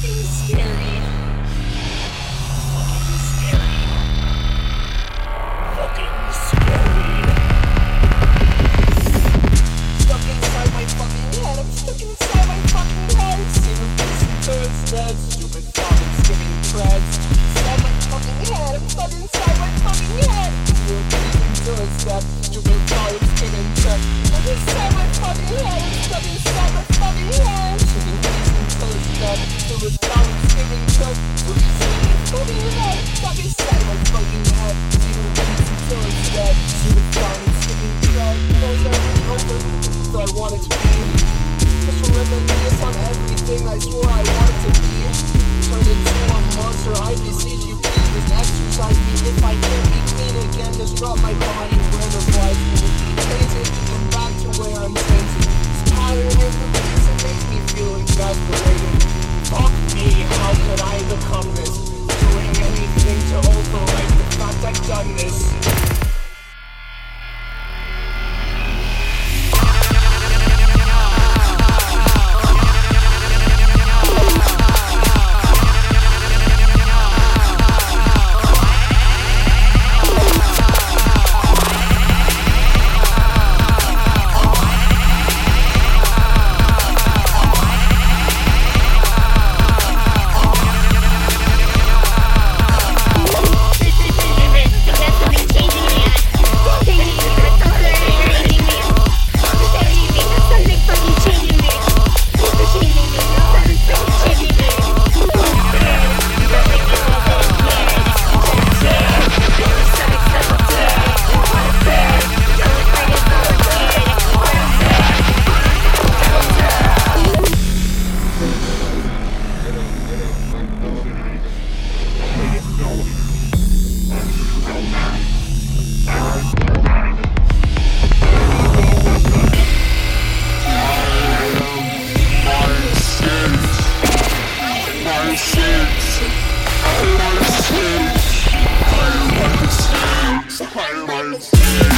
scary. Fucking scary. Fucking scary. Stuck inside my fucking head. Stuck inside my fucking head. Seeing pissing turds, dead. Stupid fucking. Inside my fucking head. Stuck inside my fucking head. Turds, dead. Stupid fucking skimming treads. I'm my fucking head. Become more